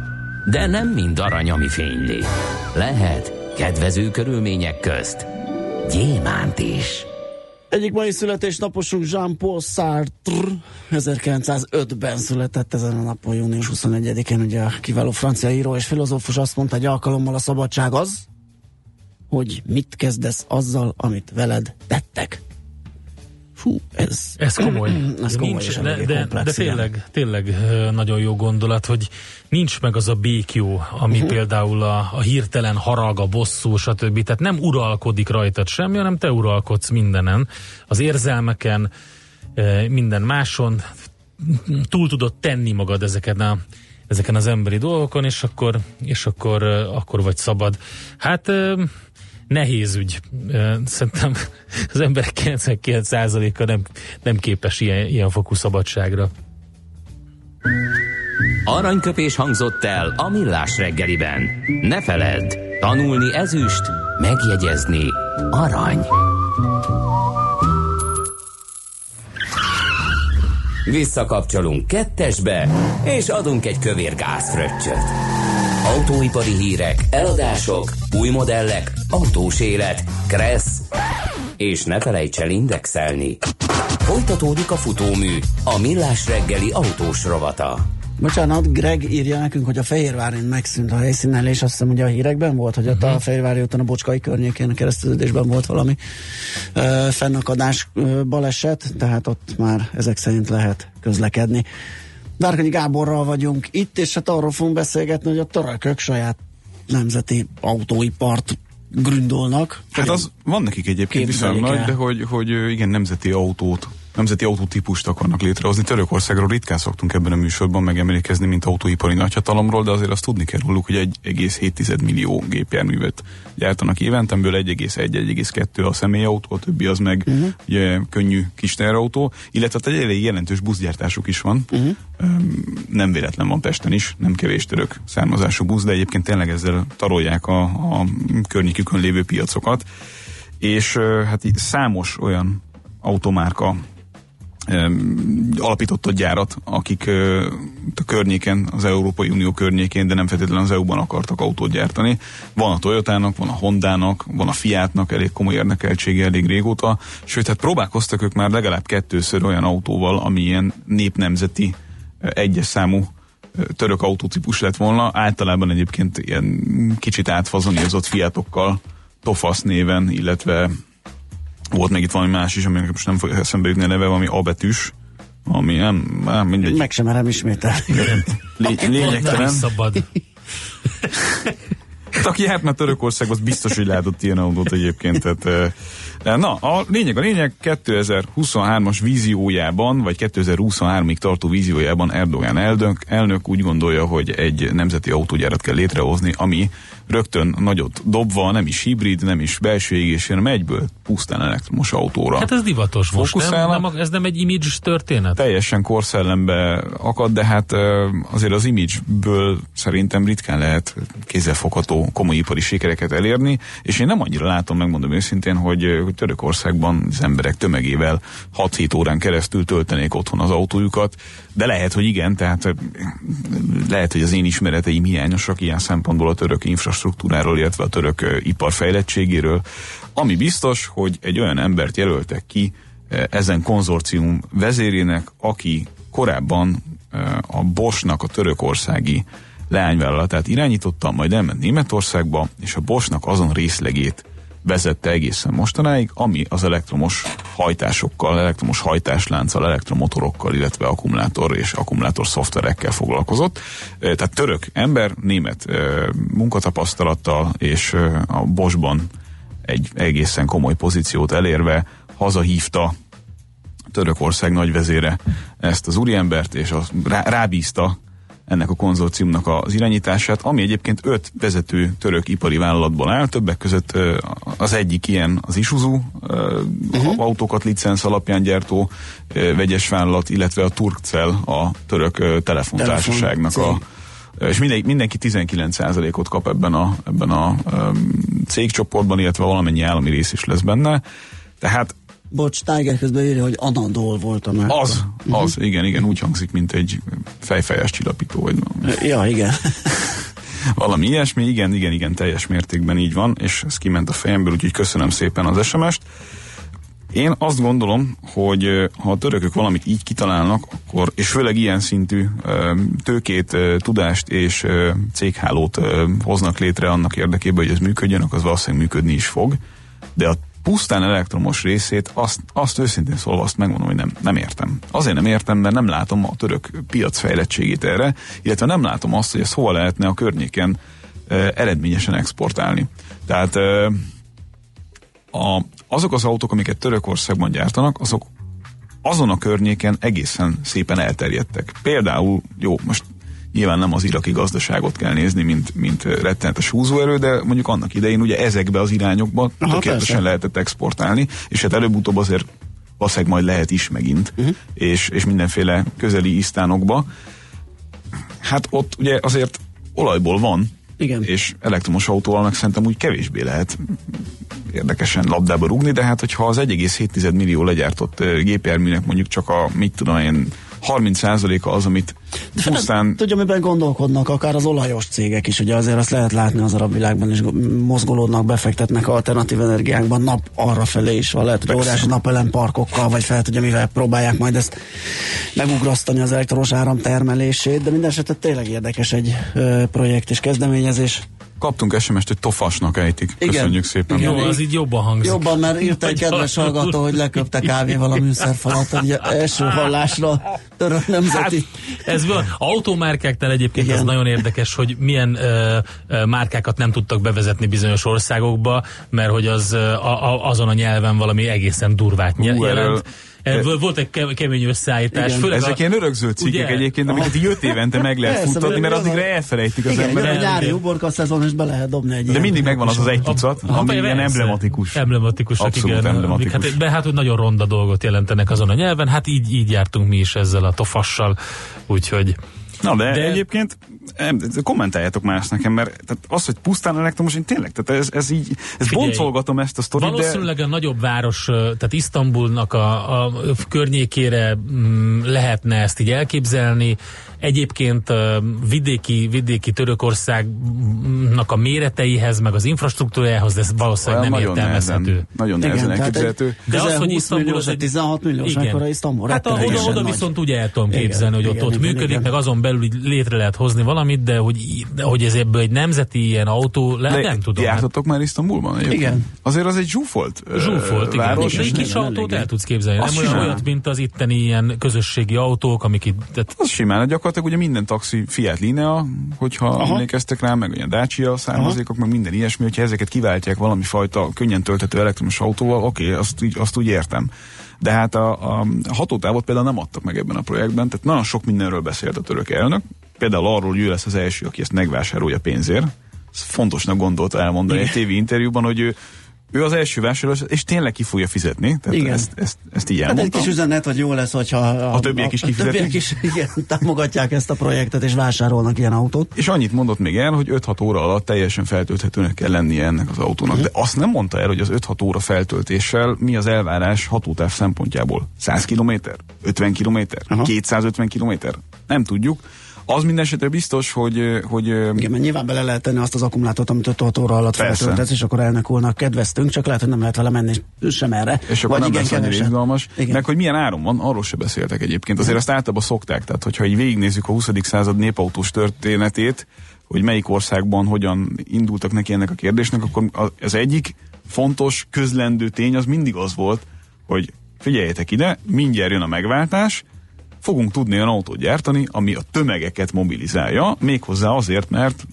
De nem mind arany, ami fényli. Lehet kedvező körülmények közt gyémánt is. Egyik mai születésnaposunk Jean-Paul Sartre 1905-ben született ezen a napon, június 21-én, ugye a kiváló francia író és filozófus azt mondta egy alkalommal a szabadság az, hogy mit kezdesz azzal, amit veled tettek. Fú, ez, Ez komoly. ez komoly nincs, de, de, de tényleg, tényleg nagyon jó gondolat, hogy nincs meg az a békjó, ami uh-huh. például a, a hirtelen harag, a bosszú, stb. Tehát nem uralkodik rajtad semmi, hanem te uralkodsz mindenen, az érzelmeken, minden máson, túl tudod tenni magad ezeken a ezeken az emberi dolgokon, és akkor, és akkor, akkor vagy szabad. Hát nehéz ügy. Szerintem az emberek 99%-a nem, nem képes ilyen, ilyen fokú szabadságra. Aranyköpés hangzott el a millás reggeliben. Ne feledd, tanulni ezüst, megjegyezni arany. Visszakapcsolunk kettesbe, és adunk egy kövér gázfröccsöt. Autóipari hírek, eladások, új modellek, autós élet, kressz, és ne felejts el indexelni. Folytatódik a futómű, a millás reggeli autós rovata. Bocsánat, Greg írja nekünk, hogy a Fehérváron megszűnt a helyszínelés, azt hiszem, ugye a hírekben volt, hogy ott Mhm. a Fehérvári úton a Bocskai környékén a kereszteződésben volt valami ö, fennakadás ö, baleset, tehát ott már ezek szerint lehet közlekedni. Várkonyi Gáborral vagyunk itt, és hát arról fogunk beszélgetni, hogy a törökök saját nemzeti autóipart gründolnak. Hát az van nekik egyébként viszonylag nagy, de hogy, hogy igen, nemzeti autót nemzeti autótípust akarnak létrehozni. Törökországról ritkán szoktunk ebben a műsorban megemlékezni, mint autóipari nagyhatalomról, de azért azt tudni kell róluk, hogy 1,7 millió gépjárművet gyártanak évente, amiből 1,1-1,2 a személyautó, a többi az meg uh-huh. ugye, könnyű kis teherautó, illetve hát egy elég jelentős buszgyártásuk is van. Uh-huh. Nem véletlen van Pesten is, nem kevés török származású busz, de egyébként tényleg ezzel tarolják a, a környékükön lévő piacokat. És hát számos olyan automárka alapított a gyárat, akik a környéken, az Európai Unió környékén, de nem feltétlenül az EU-ban akartak autót gyártani. Van a Toyotának, van a Hondának, van a Fiatnak, elég komoly érdekeltsége elég régóta, sőt, hát próbálkoztak ők már legalább kettőször olyan autóval, ami ilyen népnemzeti egyes számú török autótípus lett volna, általában egyébként ilyen kicsit átfazoniozott Fiatokkal, Tofasz néven, illetve volt még itt valami más is, aminek most nem fog eszembe jutni a neve, valami A betűs, ami nem, nem mindegy. Meg sem merem ismételni. Lény, lényegtelen. szabad. Hát, aki már Törökországba, az biztos, hogy látott ilyen autót egyébként. Tehát, eh, na, a lényeg, a lényeg 2023-as víziójában, vagy 2023-ig tartó víziójában Erdogán elnök, elnök úgy gondolja, hogy egy nemzeti autógyárat kell létrehozni, ami rögtön nagyot dobva, nem is hibrid, nem is belső égés, hanem egyből pusztán elektromos autóra. Hát ez divatos most, nem, nem, ez nem egy image történet? teljesen korszellembe akad, de hát azért az imageből szerintem ritkán lehet kézzelfogható komoly ipari sikereket elérni, és én nem annyira látom, megmondom őszintén, hogy, hogy Törökországban az emberek tömegével 6-7 órán keresztül töltenék otthon az autójukat, de lehet, hogy igen, tehát lehet, hogy az én ismereteim hiányosak ilyen szempontból a török infrastruktúráról, illetve a török ipar fejlettségéről. Ami biztos, hogy egy olyan embert jelöltek ki, ezen konzorcium vezérének, aki korábban a Boschnak a törökországi leányvállalatát irányította, majd elment Németországba, és a Boschnak azon részlegét vezette egészen mostanáig, ami az elektromos hajtásokkal, elektromos hajtáslánccal, elektromotorokkal, illetve akkumulátor és akkumulátor szoftverekkel foglalkozott. Eh, Tehát török ember, német munkatapasztalattal, és a Boschban egy egészen komoly pozíciót elérve hazahívta Törökország nagyvezére ezt az úriembert, és az, rá, rábízta ennek a konzorciumnak az irányítását, ami egyébként öt vezető török ipari vállalatból áll, többek között az egyik ilyen az Isuzu uh-huh. autókat licensz alapján gyártó vegyes vállalat, illetve a Turkcell, a török telefontársaságnak a és mindenki, mindenki 19%-ot kap ebben a, ebben a um, cégcsoportban, illetve valamennyi állami rész is lesz benne. Tehát Bocs, Tiger közben írja, hogy Anadol volt a márka. Az, az, igen, igen, úgy hangzik, mint egy fejfejes csillapító, vagy Ja, igen. valami ilyesmi, igen, igen, igen, teljes mértékben így van, és ez kiment a fejemből, úgyhogy köszönöm szépen az SMS-t. Én azt gondolom, hogy ha a törökök valamit így kitalálnak, akkor, és főleg ilyen szintű tőkét, tudást és céghálót hoznak létre annak érdekében, hogy ez működjön, akkor az valószínűleg működni is fog. De a pusztán elektromos részét, azt, azt őszintén szólva azt megmondom, hogy nem, nem értem. Azért nem értem, mert nem látom a török piac fejlettségét erre, illetve nem látom azt, hogy ezt hova lehetne a környéken ö, eredményesen exportálni. Tehát ö, a, azok az autók, amiket Törökországban gyártanak, azok azon a környéken egészen szépen elterjedtek. Például, jó, most nyilván nem az iraki gazdaságot kell nézni, mint, mint rettenetes húzóerő, de mondjuk annak idején ugye ezekbe az irányokba Aha, tökéletesen persze. lehetett exportálni, és hát előbb-utóbb azért valószínűleg majd lehet is megint, uh-huh. és, és mindenféle közeli isztánokba. Hát ott ugye azért olajból van, Igen. és elektromos autóval meg szerintem úgy kevésbé lehet érdekesen labdába rúgni, de hát hogyha az 1,7 millió legyártott gépjárműnek mondjuk csak a, mit tudom én, 30%-a az, amit pusztán Tudja, miben gondolkodnak akár az olajos cégek is, ugye azért azt lehet látni az arab világban is mozgolódnak, befektetnek alternatív energiákban, nap arra felé is van, lehet, hogy óriási napelem parkokkal, vagy fel tudja, mivel próbálják majd ezt megugrasztani az elektromos áram termelését, de minden esetre tényleg érdekes egy ö, projekt és kezdeményezés. Kaptunk SMS-t, hogy tofasnak ejtik. Igen. Köszönjük szépen. Igen. Jó, az így jobban hangzik. Jobban, mert írt egy kedves hallgató, hogy leköpte kávéval a műszerfalat, ugye első hallásra török nemzeti. Hát, ez van. Automárkáknál egyébként Igen. ez nagyon érdekes, hogy milyen ö, ö, márkákat nem tudtak bevezetni bizonyos országokba, mert hogy az ö, a, a, azon a nyelven valami egészen durvát Hú, erről- jelent. Ebből volt egy ke- kemény összeállítás. Igen. Főleg Ezek a, ilyen örökző cikkek Ugye? egyébként, amiket így öt évente meg lehet Persze, futtatni, mert a- addigra elfelejtik az Igen, jön a emberek. nyári uborka szezon, és be lehet dobni egy De mindig megvan az az egy tucat, Ha, ami ilyen emblematikus. Emblematikusak, Abszolút igen. emblematikus. Hát, be, hát, hogy nagyon ronda dolgot jelentenek azon a nyelven, hát így, így jártunk mi is ezzel a tofassal, úgyhogy Na de, De- de egyébként kommentáljátok már ezt nekem, mert tehát az, hogy pusztán elektromos, én tényleg, tehát ez, ez így, ez Figyelj, boncolgatom ezt a sztorit, de Valószínűleg a nagyobb város, tehát Isztambulnak a, a környékére mm, lehetne ezt így elképzelni. Egyébként vidéki, vidéki Törökországnak a méreteihez, meg az infrastruktúrájához, de ez valószínűleg olyan nem nagyon értelmezhető. nehezen, nagyon nehezen tehát elképzelhető. De az, hogy 20 Isztambul az egy- 16 milliós, Igen. mekkora Isztambul? Hát a, oda, oda nagy. viszont úgy el tudom Igen, képzelni, hogy ott, igen, ott igen, működik, igen. meg azon belül így létre lehet hozni valamit, de hogy, de hogy ez ebből egy nemzeti ilyen autó, le, nem tudom. Hát, jártatok már Isztambulban? egyébként? Igen. Azért az egy zsúfolt, Zsúfolt, igen. város. De egy kis autót el tudsz képzelni. Azt Nem olyan simán. olyat, mint az itteni ilyen közösségi autók, amik itt... Tehát, Az simán, gyakorlatilag ugye minden taxi Fiat Linea, hogyha Aha. emlékeztek rá, meg olyan Dacia származékok, meg minden ilyesmi, hogyha ezeket kiváltják valami fajta könnyen tölthető elektromos autóval, oké, okay, azt, úgy- azt úgy értem. De hát a, a hatótávot például nem adtak meg ebben a projektben, tehát nagyon sok mindenről beszélt a török elnök, például arról, hogy ő lesz az első, aki ezt megvásárolja pénzért. Ez fontosnak gondolta elmondani egy tévé interjúban, hogy ő, ő az első vásárló, és tényleg ki fogja fizetni. Tehát Igen. Ezt, ezt, ezt így Hát egy kis üzenet, hogy jó lesz, hogyha a, A többiek is a, a kifizetik? többiek is igen, támogatják ezt a projektet, és vásárolnak ilyen autót. És annyit mondott még el, hogy 5-6 óra alatt teljesen feltölthetőnek kell lennie ennek az autónak. De azt nem mondta el, hogy az 5-6 óra feltöltéssel mi az elvárás hatótáv szempontjából. 100 km? 50 km? Aha. 250 km? Nem tudjuk. Az minden esetre biztos, hogy, hogy Igen, mert nyilván bele lehet tenni azt az akkumulátort, amit 5 óra alatt feltöltesz, és akkor elnök úrnak kedveztünk, csak lehet, hogy nem lehet vele menni sem erre. és akkor Vagy nem igen, lesz izgalmas. Igen. Meg hogy milyen áron van, arról se beszéltek egyébként. Azért azt általában szokták, tehát hogyha így végignézzük a 20. század népautós történetét, hogy melyik országban hogyan indultak neki ennek a kérdésnek, akkor az egyik fontos közlendő tény az mindig az volt, hogy figyeljetek ide, mindjárt jön a megváltás, fogunk tudni olyan autót gyártani, ami a tömegeket mobilizálja, méghozzá azért, mert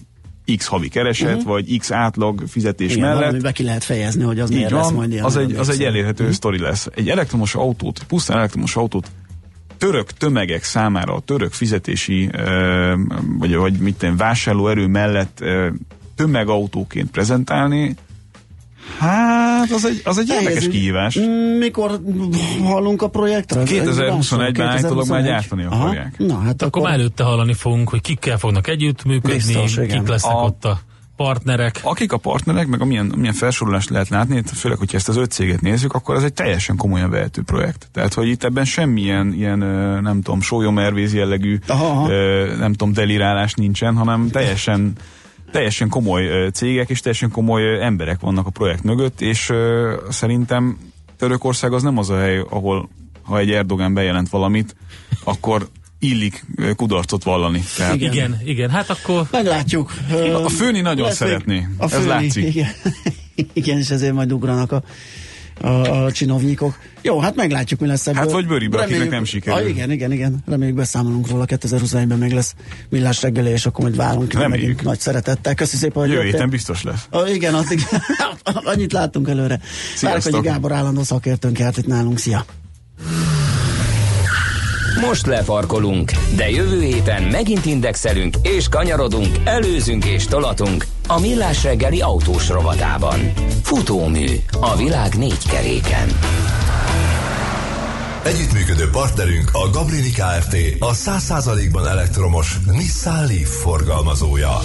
X havi kereset, uh-huh. vagy X átlag fizetés Igen, mellett valamibe ki lehet fejezni, hogy az miért lesz van, majd ilyen. az, egy, az egy elérhető uh-huh. sztori lesz. Egy elektromos autót, pusztán elektromos autót török tömegek számára a török fizetési, vagy, vagy mit tenni, vásárlóerő mellett tömegautóként prezentálni, hát az egy, az egy érdekes kihívás. Mm, Mikor hallunk a projektről? 2021-ben állítólag már 2021. gyártani akarják. Na, hát akkor már előtte hallani fogunk, hogy kikkel fognak együttműködni, Biztos, kik lesznek A- ott a partnerek. Akik a partnerek, meg amilyen, amilyen felsorolást lehet látni, főleg, hogyha ezt az öt céget nézzük, akkor ez egy teljesen komolyan vehető projekt. Tehát, hogy itt ebben semmilyen ilyen, nem tudom, sólyomерvész jellegű, Aha, aha. nem tudom, delirálás nincsen, hanem teljesen teljesen komoly cégek és teljesen komoly emberek vannak a projekt mögött, és szerintem Törökország az nem az a hely, ahol ha egy Erdogan bejelent valamit, akkor illik kudarcot vallani. Tehát Igen. Igen, igen, hát akkor Meglátjuk. A főni nagyon Lesz szeretné. A Ez főni, látszik. Igen. igen, és ezért majd ugranak a, a, a csinovnyikok. Jó, hát meglátjuk, mi lesz ebből. Hát vagy Bőribe, Reméljük- nem sikerül. Ah, igen, igen, igen. Reméljük beszámolunk róla. 2021-ben még lesz millás reggeli, és akkor majd várunk Reméljük. nagy szeretettel. Köszi szépen, hogy Jövő héten biztos lesz. Ah, igen, addig annyit láttunk előre. Sziasztok. Várjuk, Gábor állandó szakértőnk járt itt nálunk. Szia! Most lefarkolunk, de jövő héten megint indexelünk és kanyarodunk, előzünk és tolatunk a Millás reggeli autós rovatában. Futómű a világ négy keréken. Együttműködő partnerünk a Gablini Kft. A 100%-ban elektromos Nissan Leaf forgalmazója.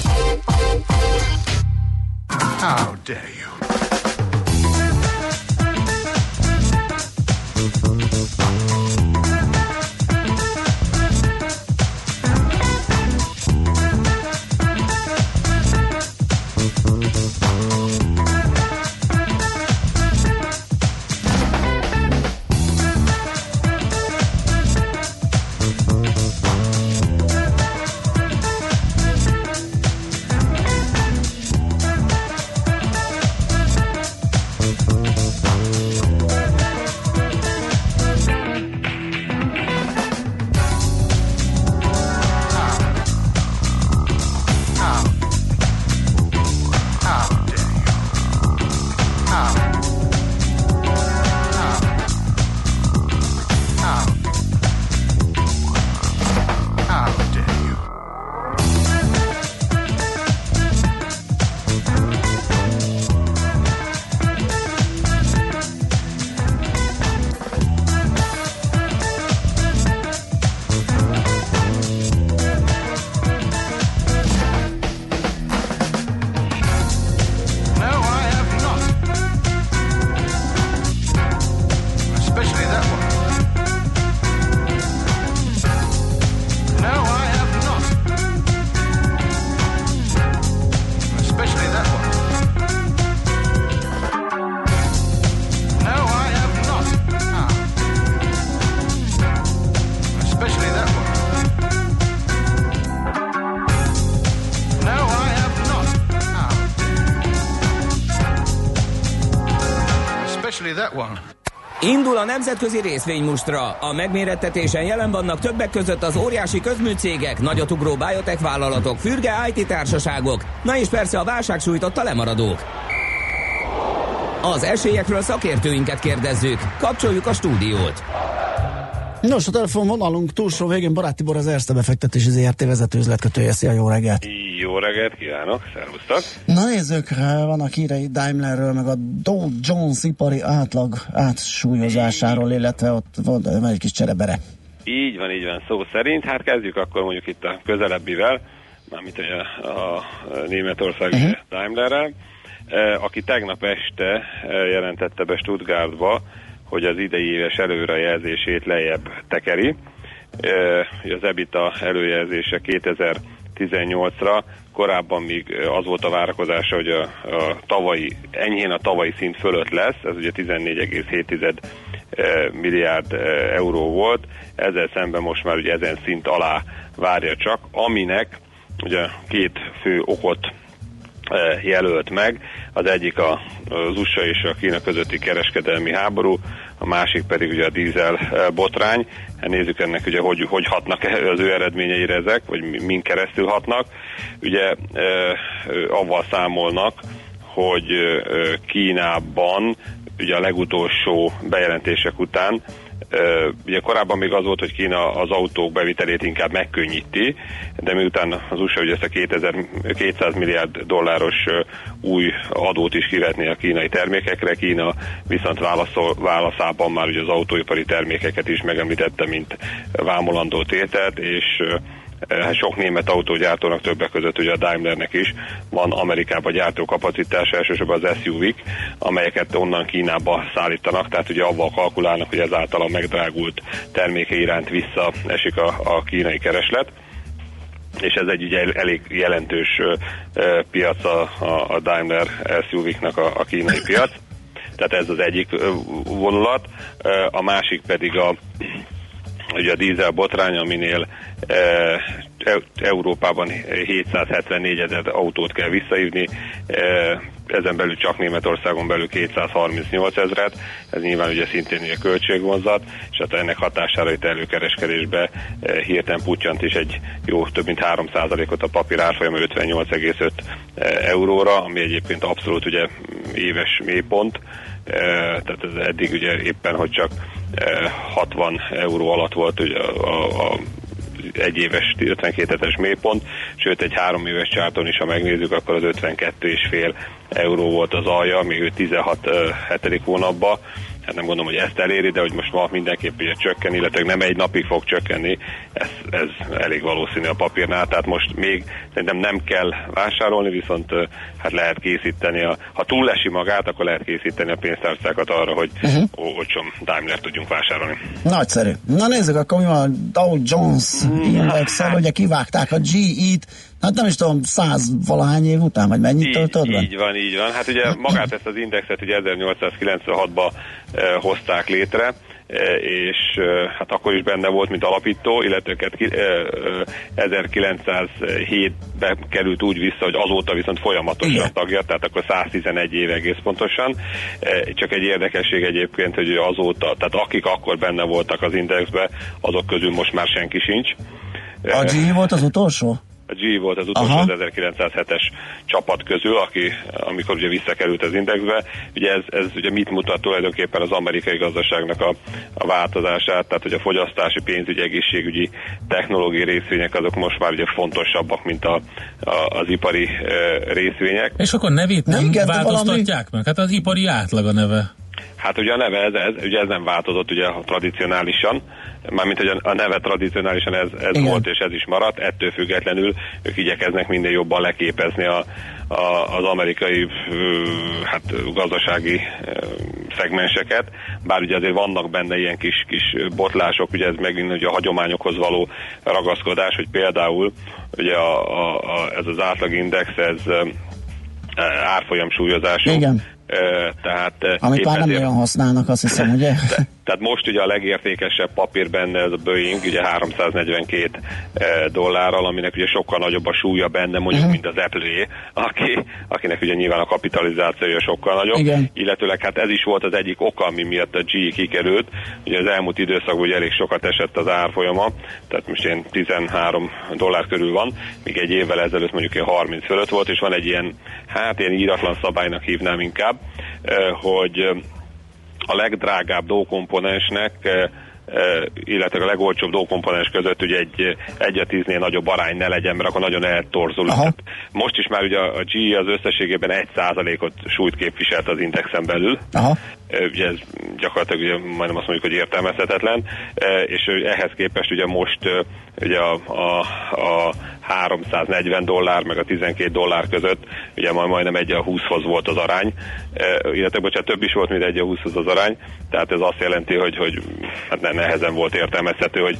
How dare you? Nemzetközi részvénymustra. A megmérettetésen jelen vannak többek között az óriási közműcégek, nagyotugró biotech vállalatok, fürge IT társaságok, na és persze a válság sújtotta lemaradók. Az esélyekről szakértőinket kérdezzük. Kapcsoljuk a stúdiót. Nos, a telefonvonalunk túlsó végén Barát Tibor az Erste befektetési ZRT vezető üzletkötője. Szia, jó reggelt! Jó reggelt kívánok, szervusztok! Na nézzük, vannak hírei Daimlerről, meg a Dow Jones ipari átlag átsúlyozásáról, illetve ott van van egy kis cserebere. Így van, így van, szó szerint. Hát kezdjük akkor mondjuk itt a közelebbivel, mármint ugye a Németország uh-huh. Daimlerrel, eh, aki tegnap este eh, jelentette be Stuttgartba, hogy az idei éves előrejelzését lejjebb tekeri. Eh, az EBITA előjelzése 2018-ra korábban még az volt a várakozása, hogy a, a tavalyi, enyhén a tavalyi szint fölött lesz, ez ugye 14,7 eh, milliárd euró volt, ezzel szemben most már ugye ezen szint alá várja csak, aminek ugye két fő okot jelölt meg. Az egyik az USA és a Kína közötti kereskedelmi háború, a másik pedig ugye a dízel eh, botrány. Hát nézzük ennek ugye, hogy, hogy hatnak az ő eredményeire ezek, vagy mi- min keresztül hatnak. Ugye eh, avval számolnak, hogy Kínában ugye a legutolsó bejelentések után Ugye korábban még az volt, hogy Kína az autók bevitelét inkább megkönnyíti, de miután az USA ugye ezt a 2000, 200 milliárd dolláros új adót is kivetné a kínai termékekre, Kína viszont válaszol, válaszában már ugye az autóipari termékeket is megemlítette, mint vámolandó tételt, és sok német autógyártónak többek között ugye a Daimlernek is van Amerikában gyártó kapacitása, elsősorban az SUV-k, amelyeket onnan Kínába szállítanak, tehát ugye avval kalkulálnak, hogy ezáltal a megdrágult terméke iránt visszaesik a, a kínai kereslet és ez egy ugye elég jelentős ö, piac a, a, Daimler SUV-knak a, a kínai piac. Tehát ez az egyik vonulat. A másik pedig a ugye a dízel botrány, aminél e, e, Európában 774 ezer autót kell visszaívni, e, ezen belül csak Németországon belül 238 ezret, ez nyilván ugye szintén ugye költségvonzat, és hát ennek hatására itt előkereskedésbe e, hirtelen putyant is egy jó több mint 3%-ot a papír árfolyama 58,5 euróra, ami egyébként abszolút ugye éves mélypont, E, tehát ez eddig ugye éppen, hogy csak e, 60 euró alatt volt ugye a, a, egy éves 52 hetes mélypont, sőt egy három éves csárton is, ha megnézzük, akkor az 52,5 euró volt az alja, még ő 16 uh, hetedik hónapban, hát nem gondolom, hogy ezt eléri, de hogy most ma mindenképp ugye csökken, illetve nem egy napig fog csökkenni, ez, ez elég valószínű a papírnál, tehát most még szerintem nem kell vásárolni, viszont hát lehet készíteni, a, ha túlesi magát, akkor lehet készíteni a pénztárcákat arra, hogy uh-huh. olcsón Daimler tudjunk vásárolni. Nagyszerű. Na nézzük, akkor mi van a Dow Jones index ugye kivágták a GE-t, hát nem is tudom, száz valahány év után, vagy mennyit töltött be? így van, így van. Hát ugye magát ezt az indexet ugye 1896-ban e, hozták létre, e, és e, hát akkor is benne volt, mint alapító, illetve őket ki- e, 1907-ben került úgy vissza, hogy azóta viszont folyamatosan Igen. tagja, tehát akkor 111 éve egész pontosan. Csak egy érdekesség egyébként, hogy azóta, tehát akik akkor benne voltak az indexbe, azok közül most már senki sincs. A GE volt az utolsó? A G volt az utolsó Aha. az 1907-es csapat közül, aki, amikor ugye visszakerült az indexbe. Ugye ez, ez ugye mit mutat tulajdonképpen az amerikai gazdaságnak a, a változását, tehát hogy a fogyasztási, pénzügyi, egészségügyi, technológiai részvények azok most már ugye fontosabbak, mint a, a, az ipari e, részvények. És akkor nevét nem, Nem változtatják meg? Hát az ipari átlag a neve. Hát ugye a neve ez, ez, ugye ez nem változott ugye tradicionálisan, mármint hogy a, neve tradicionálisan ez, ez Igen. volt és ez is maradt, ettől függetlenül ők igyekeznek minél jobban leképezni a, a, az amerikai hát, gazdasági szegmenseket, bár ugye azért vannak benne ilyen kis, kis botlások, ugye ez megint ugye a hagyományokhoz való ragaszkodás, hogy például ugye a, a, a, ez az átlagindex, ez árfolyam súlyozású. Igen. Tehát Amit már nem nagyon használnak, azt hiszem, ugye? Tehát most ugye a legértékesebb papír benne ez a Boeing, ugye 342 eh, dollárral, aminek ugye sokkal nagyobb a súlya benne, mondjuk, Mhm. mint az apple aki, akinek ugye nyilván a kapitalizációja sokkal nagyobb. Igen. Illetőleg hát ez is volt az egyik oka, ami miatt a GE kikerült. Ugye az elmúlt időszakban ugye elég sokat esett az árfolyama, tehát most ilyen 13 dollár körül van, míg egy évvel ezelőtt mondjuk ilyen 30 fölött volt, és van egy ilyen, hát ilyen íratlan szabálynak hívnám inkább, eh, hogy a legdrágább dókomponensnek, eh, eh, illetve a legolcsóbb dókomponens között ugye egy, egy a tíznél nagyobb arány ne legyen, mert akkor nagyon eltorzul. Tehát Most is már ugye a GE az összességében egy százalékot súlyt képviselt az indexen belül. Aha. Ugye ez gyakorlatilag ugye majdnem azt mondjuk, hogy értelmezhetetlen, és eh, ehhez képest ugye most ugye a, a, a 340 dollár meg a 12 dollár között ugye majd majdnem egy a 20-hoz volt az arány, illetve bocsánat, több is volt, mint egy a 20-hoz az arány, tehát ez azt jelenti, hogy, hogy hát ne- nehezen volt értelmezhető, hogy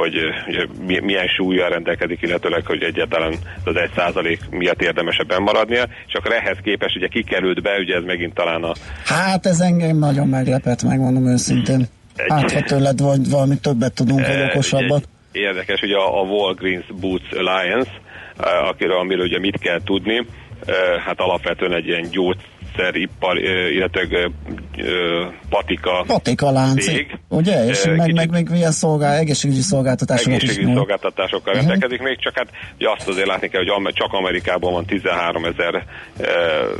hogy ugye, mi- milyen súlyjal rendelkezik, illetőleg, hogy egyáltalán az egy százalék miatt érdemesebben maradnia, és akkor ehhez képest ugye kikerült be, ugye ez megint talán a, Hát ez engem nagyon meglepett, megmondom őszintén. Hát, ha tőled vagy valami többet tudunk, vagy okosabbat. ugye Érdekes, ugye a, a Walgreens Boots Alliance, eh, akiről, amiről ugye mit kell tudni, eh, hát alapvetően egy ilyen gyógyszeripar, illetve patika Patika lánc, cég. ugye? És Eh, meg, meg, meg milyen szolgál, egészségügyi szolgáltatásokat is egészségügyi nyújt. szolgáltatásokkal rendelkezik még, csak hát ugye azt azért látni kell, hogy csak Amerikában van 13 ezer e,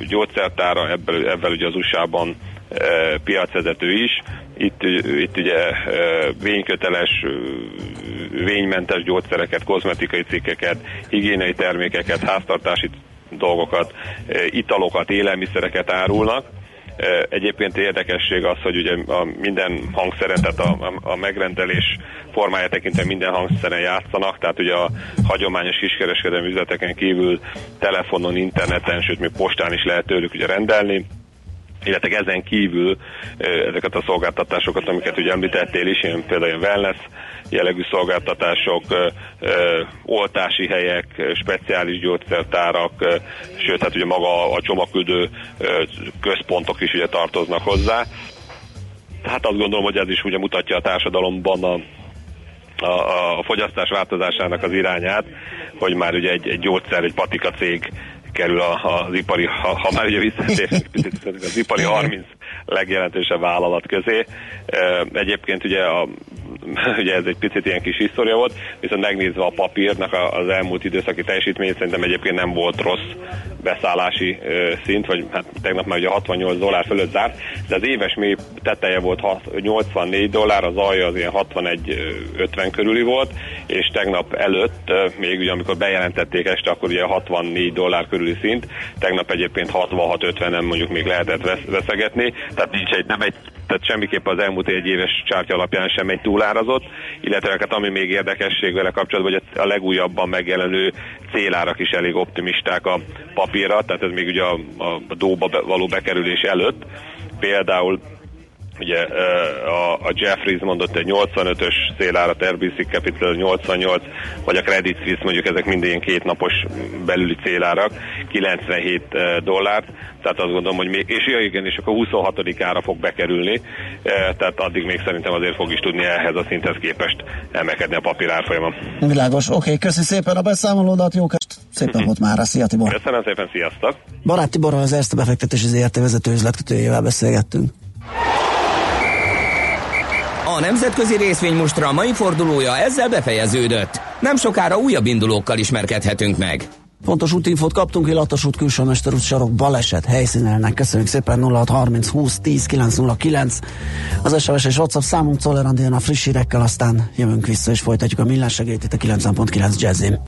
gyógyszertára, ebből, ebből ugye az USA-ban e, piacvezető is. Itt, itt ugye e, vényköteles, e, vénymentes gyógyszereket, kozmetikai cikkeket, higiéniai termékeket, háztartási dolgokat, e, italokat, élelmiszereket árulnak. E, Egyébként érdekesség az, hogy ugye a minden hangszeren, tehát a, a, megrendelés formája tekintve minden hangszeren játszanak, tehát ugye a hagyományos kiskereskedelmi üzleteken kívül telefonon, interneten, sőt még postán is lehet tőlük ugye rendelni. Illetve ezen kívül ö, ezeket a szolgáltatásokat, amiket ugye említettél is, ilyen, például ilyen wellness jellegű szolgáltatások, oltási helyek, speciális gyógyszertárak, sőt, hát ugye maga a csomagküldő központok is ugye tartoznak hozzá. Hát azt gondolom, hogy ez is ugye mutatja a társadalomban a a, a fogyasztás változásának az irányát, hogy már ugye egy, egy gyógyszer, egy patika cég kerül a, az ipari, ha, ha már ugye visszatérünk az ipari 30 legjelentősebb vállalat közé. Egyébként ugye, a, ugye ez egy picit ilyen kis história volt, viszont megnézve a papírnak az elmúlt időszaki teljesítményt, szerintem egyébként nem volt rossz beszállási szint, vagy hát tegnap már ugye 68 dollár fölött zárt, de az éves mély teteje volt hat- 84 dollár, az alja az ilyen 61-50 körüli volt, és tegnap előtt, még ugye amikor bejelentették este, akkor ugye 64 dollár körüli szint, tegnap egyébként 66-50 nem mondjuk még lehetett vesz- veszegetni, tehát nincs egy, nem egy tehát semmiképp az elmúlt egy éves csártya alapján sem egy túlárazott, illetve hát ami még érdekesség vele kapcsolatban, hogy a legújabban megjelenő célárak is elég optimisták a papírra, tehát ez még ugye a, a dóba való bekerülés előtt. Például ugye a, a Jeffries mondott egy 85-ös szélárat, RBC Capital 88, vagy a Credit Suisse mondjuk ezek mind ilyen kétnapos belüli célárak, 97 ö, dollárt, tehát azt gondolom, hogy még, és ja, igen, és akkor 26-ára fog bekerülni, tehát addig még szerintem azért fog is tudni ehhez a szinthez képest emelkedni a papír árfolyama. Világos, oké, köszi szépen a beszámolódat, jó kest, szépen volt már, szia Tibor. Köszönöm szépen, sziasztok! Barát Tiborral az Erste befektetési ZRT vezető üzletkötőjével beszélgettünk. A nemzetközi részvénymustra mai fordulója ezzel befejeződött. Nem sokára újabb indulókkal ismerkedhetünk meg. Fontos útinfót kaptunk, Illatos út külsőmester út sarok baleset helyszínelnek. Köszönjük szépen 0630 20 10 909. Az SMS és WhatsApp számunk Czoller a friss hírekkel, aztán jövünk vissza és folytatjuk a millás itt a 90.9 jazzin.